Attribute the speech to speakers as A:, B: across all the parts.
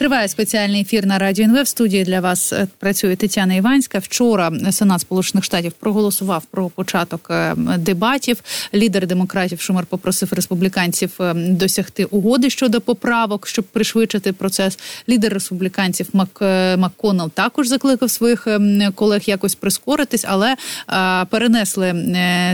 A: Триває спеціальний ефір на радіо НВ. В студії для вас е, працює Тетяна Іванська. Вчора Сенат Сполучених Штатів проголосував про початок е, дебатів. Лідер демократів Шумер попросив республіканців е, досягти угоди щодо поправок, щоб пришвидшити процес. Лідер республіканців Мак Макконнелл також закликав своїх колег якось прискоритись, але перенесли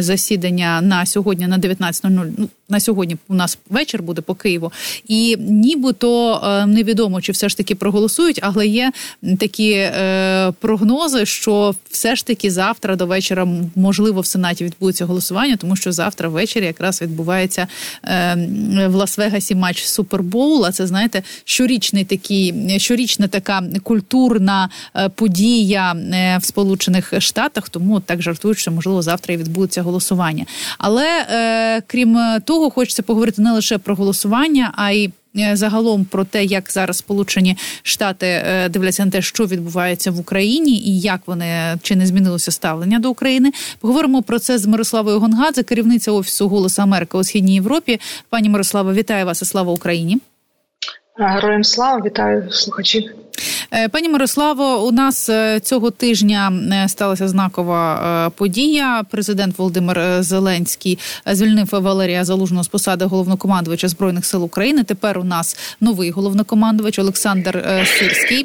A: засідання на сьогодні на 19.00. Ну, на сьогодні у нас вечір буде по Києву, і нібито невідомо чи все ж таки проголосують, але є такі е, прогнози, що все ж таки завтра до вечора можливо в сенаті відбудеться голосування, тому що завтра ввечері якраз відбувається е, в Лас-Вегасі матч Супербоул. А це знаєте, щорічний такий, щорічна така культурна е, подія е, в Сполучених Штатах. Тому так жартують, що можливо завтра і відбудеться голосування. Але е, крім того, хочеться поговорити не лише про голосування, а й Е, загалом про те, як зараз Сполучені Штати е, дивляться на те, що відбувається в Україні, і як вони чи не змінилося ставлення до України. Поговоримо про це з Мирославою Гонгадзе, керівниця офісу Голосу Америки у східній Європі. Пані Мирослава, вітаю вас і слава Україні.
B: Героям слава вітаю слухачів.
A: Е, пані Мирославо, у нас е, цього тижня е, сталася знакова подія. Президент Володимир Зеленський звільнив Валерія Залужного з посади головнокомандувача збройних сил України. Тепер у нас новий головнокомандувач Олександр Сирський.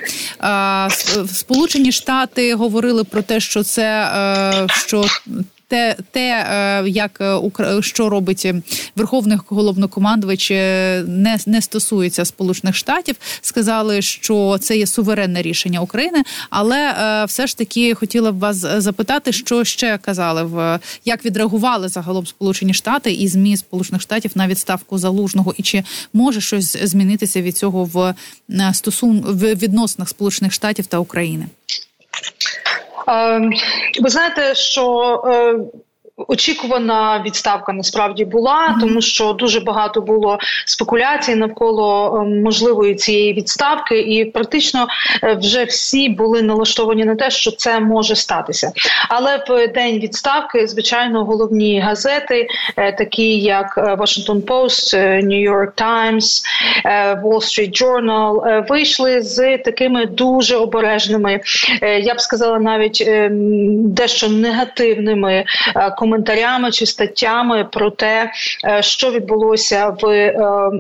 A: Сполучені Штати говорили про те, що це що те, те е, як е, що робить Верховний головнокомандувач, е, не не стосується Сполучених Штатів. Сказали, що це є суверенне рішення України, але все ж таки хотіла б вас запитати, що ще казали в як відреагували загалом Сполучені Штати і змі Сполучених Штатів на відставку залужного, і чи може щось змінитися від цього в стосун в відносинах Сполучених Штатів та України?
B: Ем, ви знаєте, що е, Очікувана відставка насправді була, тому що дуже багато було спекуляцій навколо ем, можливої цієї відставки, і практично е, вже всі були налаштовані на те, що це може статися. Але в день відставки, звичайно, головні газети, е, такі як е, Washington Post, New York Times, Wall Street Journal, вийшли з такими дуже обережними, я б сказала, навіть ем, дещо негативними коментарями коментарями чи статтями про те, е, що відбулося в е,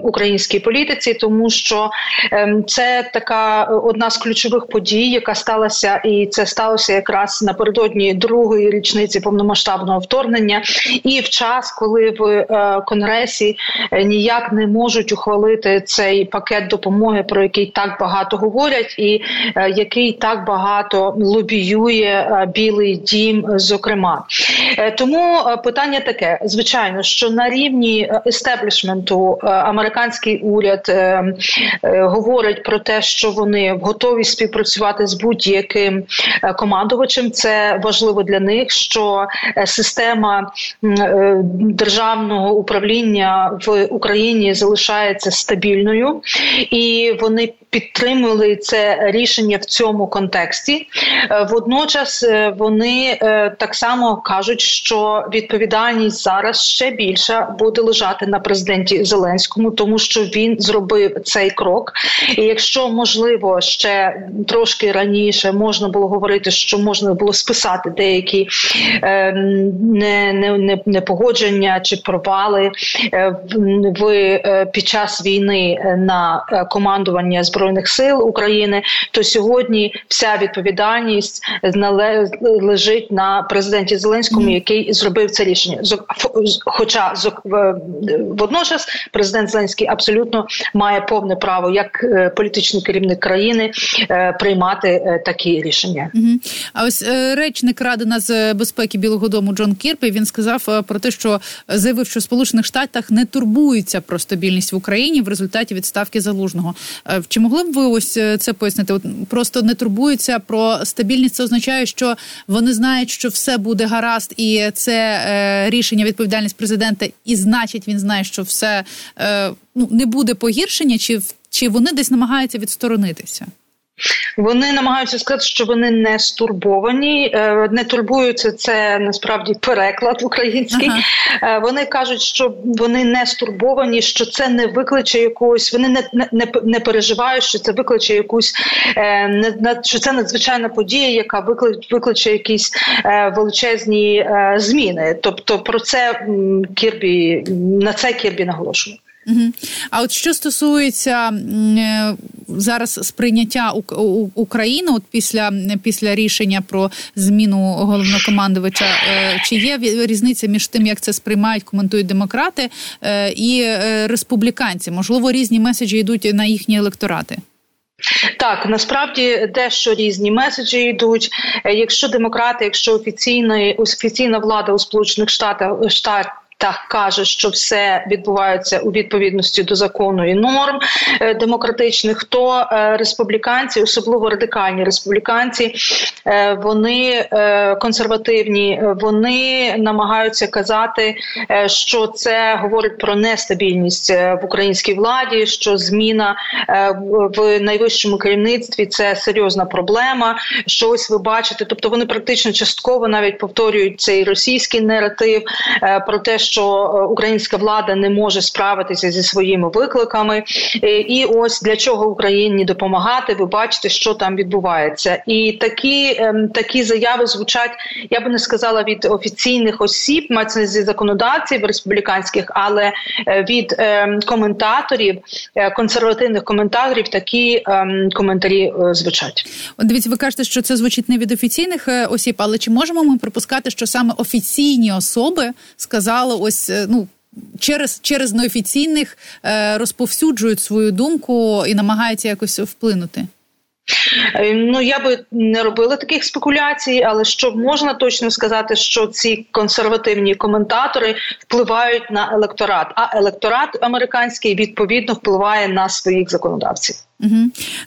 B: українській політиці, тому що ем, це така одна з ключових подій, яка сталася, і це сталося якраз напередодні другої річниці повномасштабного вторгнення, і в час, коли в е, конгресі ніяк не можуть ухвалити цей пакет допомоги, про який так багато говорять, і який так багато лобіює Білий Дім, зокрема, тому тому е, питання таке: звичайно, що на рівні естеблішменту е, американський уряд е, говорить про те, що вони готові співпрацювати з будь-яким командувачем. Це важливо для них, що система державного управління в Україні залишається стабільною, і вони підтримали це рішення в цьому контексті. Водночас вони так само кажуть, що відповідальність зараз ще більше буде лежати на президенті Зеленському, тому що він зробив цей крок. І якщо можливо ще трошки раніше можна було говорити, що можна було списати деякі е, не, не, не, непогодження чи провали е, в е, під час війни на е, командування збройних сил України, то сьогодні вся відповідальність лежить на президенті Зеленському, який зробив це рішення. Хоча водночас президент Зеленський абсолютно має повне право як е, політичний керівник країни е, приймати е, такі рішення.
A: А ось речник ради нацбезпеки Білого Дому Джон Кірпі він сказав про те, що заявив, що в Сполучених Штатах не турбуються про стабільність в Україні в результаті відставки залужного. Чи могли б ви ось це пояснити? От просто не турбуються про стабільність. Це означає, що вони знають, що все буде гаразд, і це е, рішення відповідальність президента, і значить, він знає, що все е, ну не буде погіршення, чи чи вони десь намагаються відсторонитися?
B: Вони намагаються сказати, що вони не стурбовані, е, не турбуються. Це насправді переклад український. Ага. Е, вони кажуть, що вони не стурбовані, що це не викличе якогось. Вони не не, не переживають, що це викличе якусь е, не що це надзвичайна подія, яка викличе якісь величезні зміни. Тобто про це Кірбі на це Кірбі наголошує.
A: А от що стосується е, зараз сприйняття України, от після після рішення про зміну головнокомандувача, е, чи є різниця між тим, як це сприймають, коментують демократи е, і республіканці? Можливо, різні меседжі йдуть на їхні електорати.
B: Так, насправді дещо різні меседжі йдуть. Якщо демократи, якщо офіційна офіційна влада у Сполучених Штатах штат так каже, що все відбувається у відповідності до закону і норм е, демократичних, то е, республіканці, особливо радикальні республіканці, е, вони консервативні, вони намагаються казати, що це говорить про нестабільність в українській владі, що зміна в найвищому керівництві це серйозна проблема. Що ось ви бачите, тобто вони практично частково навіть повторюють цей російський наратив про те, що що е, українська влада не може справитися зі своїми викликами, е, і ось для чого Україні допомагати. Ви бачите, що там відбувається, і такі ем, такі заяви звучать. Я би не сказала від офіційних осіб, мається зі законодавців республіканських, але е, від ем, коментаторів, консервативних коментаторів, такі ем, коментарі звучать.
A: Дивіться, ви кажете, що це звучить не від офіційних осіб, але чи можемо ми припускати, що саме офіційні особи сказали ось е, ну. Через через неофіційних е, розповсюджують свою думку і намагаються якось вплинути.
B: Е, ну я би не робила таких спекуляцій, але що можна точно сказати, що ці консервативні коментатори впливають на електорат, а електорат американський відповідно впливає на своїх законодавців.
A: Угу.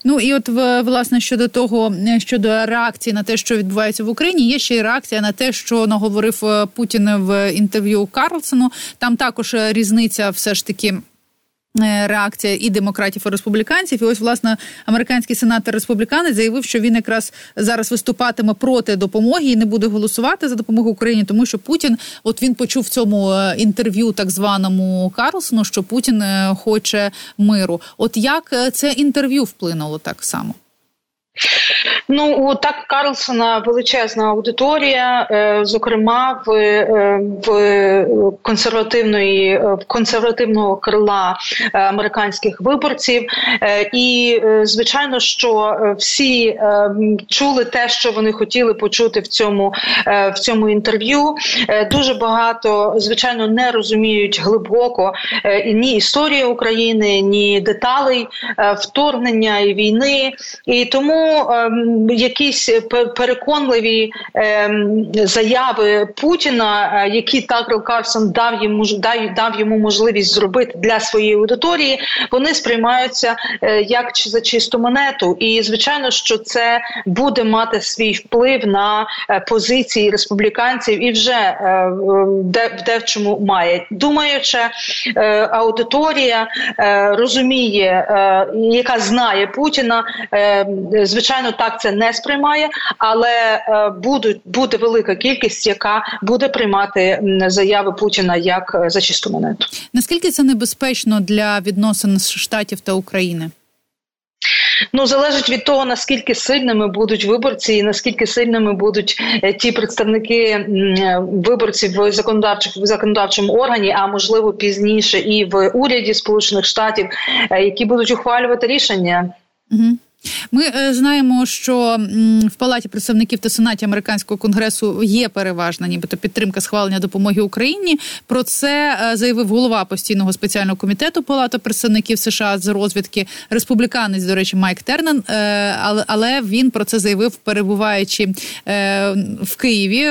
A: Ну і от власне щодо того, е, щодо реакції на те, що відбувається в Україні, є ще й реакція на те, що наговорив е, Путін в інтерв'ю Карлсону. Там також різниця, все ж таки. Е, реакція і демократів і республіканців, і ось власне американський сенатор республіканець заявив, що він якраз зараз виступатиме проти допомоги і не буде голосувати за допомогу Україні, тому що Путін, от він почув в цьому е, інтерв'ю, так званому Карлсону, що Путін е, хоче миру. От як це інтерв'ю вплинуло так само?
B: Ну у так Карлсона величезна аудиторія, е, зокрема в е, в консервативної е, в консервативного крила американських виборців, і звичайно, що всі чули те, що вони хотіли почути в цьому в цьому інтерв'ю. Дуже багато звичайно не розуміють глибоко ні історії України, ні деталей вторгнення і війни, і тому. Якісь переконливі ем, заяви Путіна, е, які Такер Карсон дав йому дав, йому можливість зробити для своєї аудиторії, вони сприймаються е, як за чисту монету. І звичайно, що це буде мати свій вплив на е, позиції республіканців і вже де в чому має. Думаючи, аудиторія розуміє, яка знає Путіна звичайно, так це не сприймає, але е, будуть буде велика кількість, яка буде приймати заяви Путіна як е, за чисту монету.
A: Наскільки це небезпечно для відносин штатів та України?
B: Ну залежить від того наскільки сильними будуть виборці, і наскільки сильними будуть е, ті представники виборців в законодавчих в законодавчому органі, а можливо пізніше і в уряді Сполучених Штатів, які будуть ухвалювати рішення.
A: Угу. Ми е, знаємо, що в палаті представників та сенаті американського конгресу є переважна, нібито підтримка схвалення допомоги Україні. Про це е, заявив голова постійного спеціального комітету Палати представників США з розвідки республіканець, до речі, Майк Тернан. Е, але він про це заявив, перебуваючи в Києві.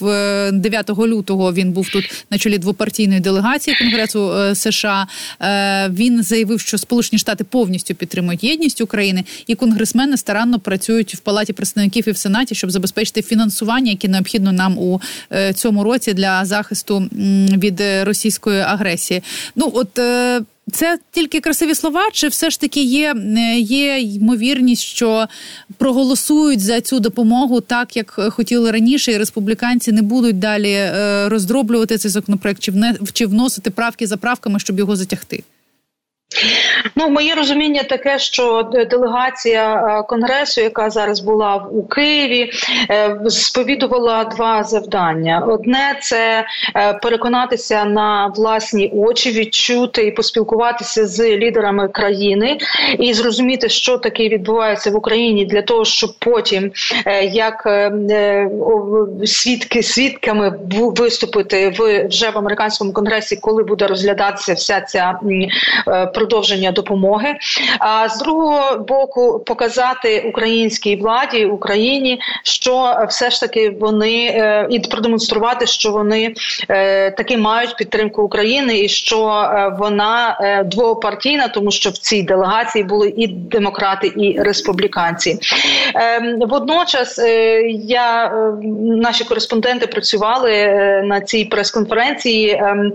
A: В 9 лютого він був тут на чолі двопартійної делегації Конгресу США. Він заявив, що Сполучені Штати повністю підтримують єдність України. України. і конгресмени старанно працюють в палаті представників і в сенаті, щоб забезпечити фінансування, яке необхідно нам у цьому році для захисту від російської агресії. Ну от. Це тільки красиві слова, чи все ж таки є є ймовірність, що проголосують за цю допомогу так, як хотіли раніше, і республіканці не будуть далі е, роздроблювати цей законопроект, чи вносити правки за правками, щоб його затягти?
B: Ну, моє розуміння таке, що делегація е, конгресу, яка зараз була у Києві, е, сповідувала два завдання: одне це е, переконатися на власні очі, відчути і поспілкуватися з лідерами країни і зрозуміти, що таке відбувається в Україні, для того, щоб потім як свідки свідками виступити в вже в американському конгресі, коли буде розглядатися вся ця продовження допомоги. А з другого боку, показати українській владі Україні, що все ж таки вони е, і продемонструвати, що вони е, таки мають підтримку України, і що е, вона двопартійна, тому що в цій делегації були і демократи, і республіканці. Ем, водночас я наші кореспонденти працювали на цій прес-конференції, ем,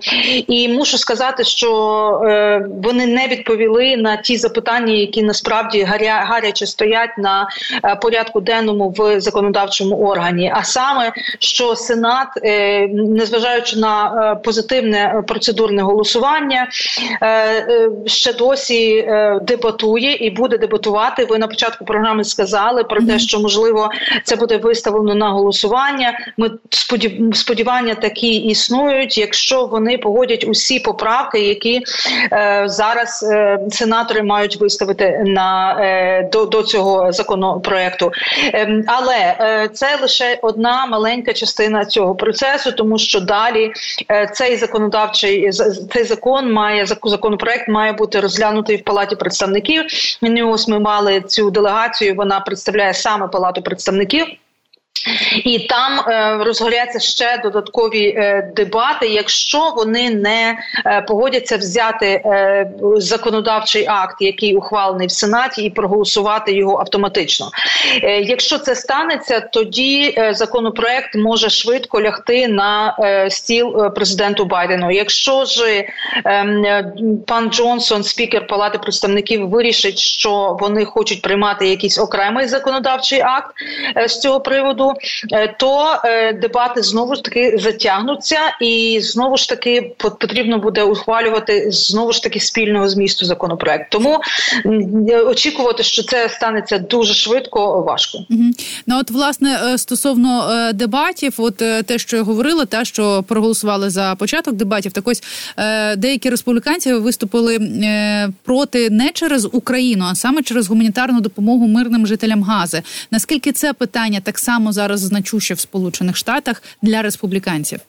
B: і мушу сказати, що вони не відповіли на ті запитання, які насправді гаря, гаряче стоять на е, порядку денному в законодавчому органі. А саме що Сенат, е, незважаючи на е, позитивне процедурне голосування, ще досі дебатує і буде дебатувати. Ви на початку програми сказали про те, що можливо це буде виставлено на голосування. Ми сподівання такі існують, якщо вони погодять усі поправки, які зараз зараз е, сенатори мають виставити на е, до, до цього законопроекту. Ем, але е, це лише одна маленька частина цього процесу, тому що далі цей законодавчий цей закон має законопроект має бути розглянутий в палаті представників. Ось ми мали цю делегацію. Вона представляє саме палату представників. І там е, розгоряться ще додаткові е, дебати, якщо вони не е, погодяться взяти законодавчий акт, який ухвалений в сенаті, і проголосувати його автоматично. Якщо це станеться, тоді законопроект може швидко лягти на стіл президенту Байдену. Якщо ж е, пан Джонсон, спікер Палати представників, вирішить, що вони хочуть приймати якийсь окремий законодавчий акт з цього приводу. Е, то е, дебати знову ж таки затягнуться, і знову ж таки потрібно буде ухвалювати знову ж таки спільного змісту законопроект. Тому очікувати, що це станеться дуже швидко, важко.
A: Угу. Ну от власне е, стосовно дебатів, от те, що я говорила, та що проголосували за початок дебатів, так ось деякі республіканці виступили проти не через Україну, а саме через гуманітарну допомогу мирним жителям Гази. Наскільки це питання так само зараз значуще в Сполучених Штатах для республіканців?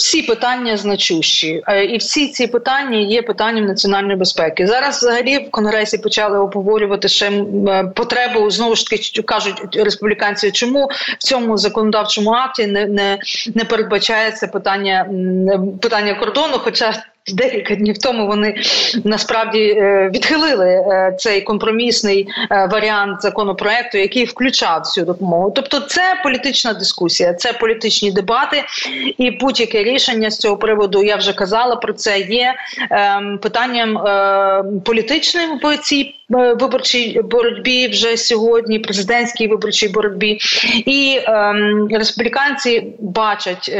B: Всі питання значущі, е, і всі ці питання є питанням національної безпеки. Зараз взагалі в конгресі почали обговорювати ще е, потребу знову ж таки кажуть республіканці, чому в цьому законодавчому акті не не, не передбачається питання питання кордону. Хоча Декілька днів тому вони насправді е, відхилили е, цей компромісний е, варіант законопроекту, який включав цю допомогу. Тобто, це політична дискусія, це політичні дебати, і будь-яке рішення з цього приводу я вже казала про це. Є ем, питанням політичним в цій виборчій боротьбі вже сьогодні, президентській виборчій боротьбі, і ем, республіканці бачать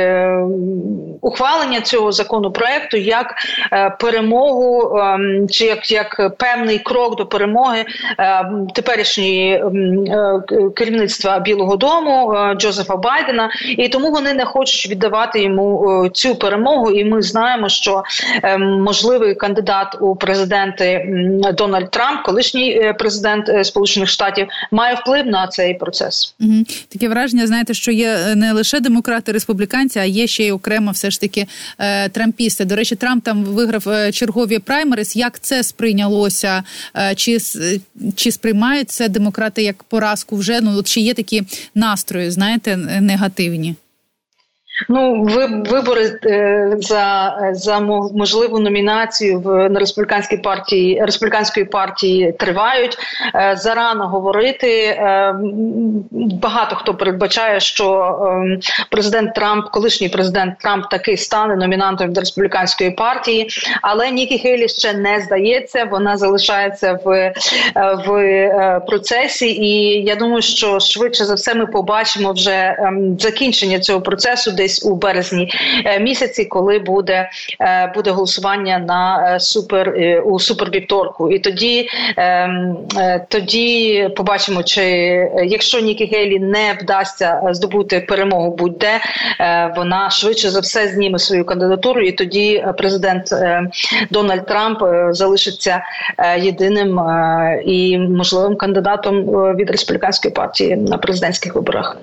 B: ухвалення цього законопроекту як Е, перемогу ем, чи як як певний крок до перемоги ем, теперішньої ем, е, керівництва Білого Дому е, Джозефа Байдена, і тому вони не хочуть віддавати йому цю перемогу. І ми знаємо, що можливий кандидат у президенти Дональд Трамп, колишній президент Сполучених Штатів, має вплив на цей процес.
A: Угу. Таке враження, знаєте, що є не лише демократи, республіканці, а є ще й окремо, все ж таки трампісти. До речі, Трамп там виграв е, чергові праймерис. Як це сприйнялося? Е, чи чи сприймають це демократи як поразку вже? Ну чи є такі настрої, знаєте, негативні?
B: Ну, вибори е, за за можливу номінацію в на республіканській партії республіканської партії тривають. Е, зарано говорити. Е, багато хто передбачає, що ем, президент Трамп, колишній президент Трамп, таки стане номінантом до республіканської партії, але Нікі Хейлі ще не здається. Вона залишається в в процесі, і я думаю, що швидше за все ми побачимо вже ем, закінчення цього процесу десь десь у березні е, місяці, коли буде е, буде голосування на е, супер у супервівторку. І тоді ем, тоді побачимо, чи якщо Нікі Гейлі не вдасться здобути перемогу, будь-де вона швидше за все зніме свою кандидатуру, і тоді президент Дональд Трамп залишиться єдиним і можливим кандидатом від республіканської партії на президентських виборах.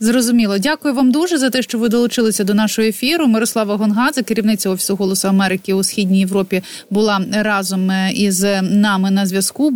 A: Зрозуміло, дякую вам дуже за те, що ви долучилися до нашого ефіру. Мирослава Гонгадзе, керівниця офісу Голосу Америки у східній Європі, була разом із нами на зв'язку.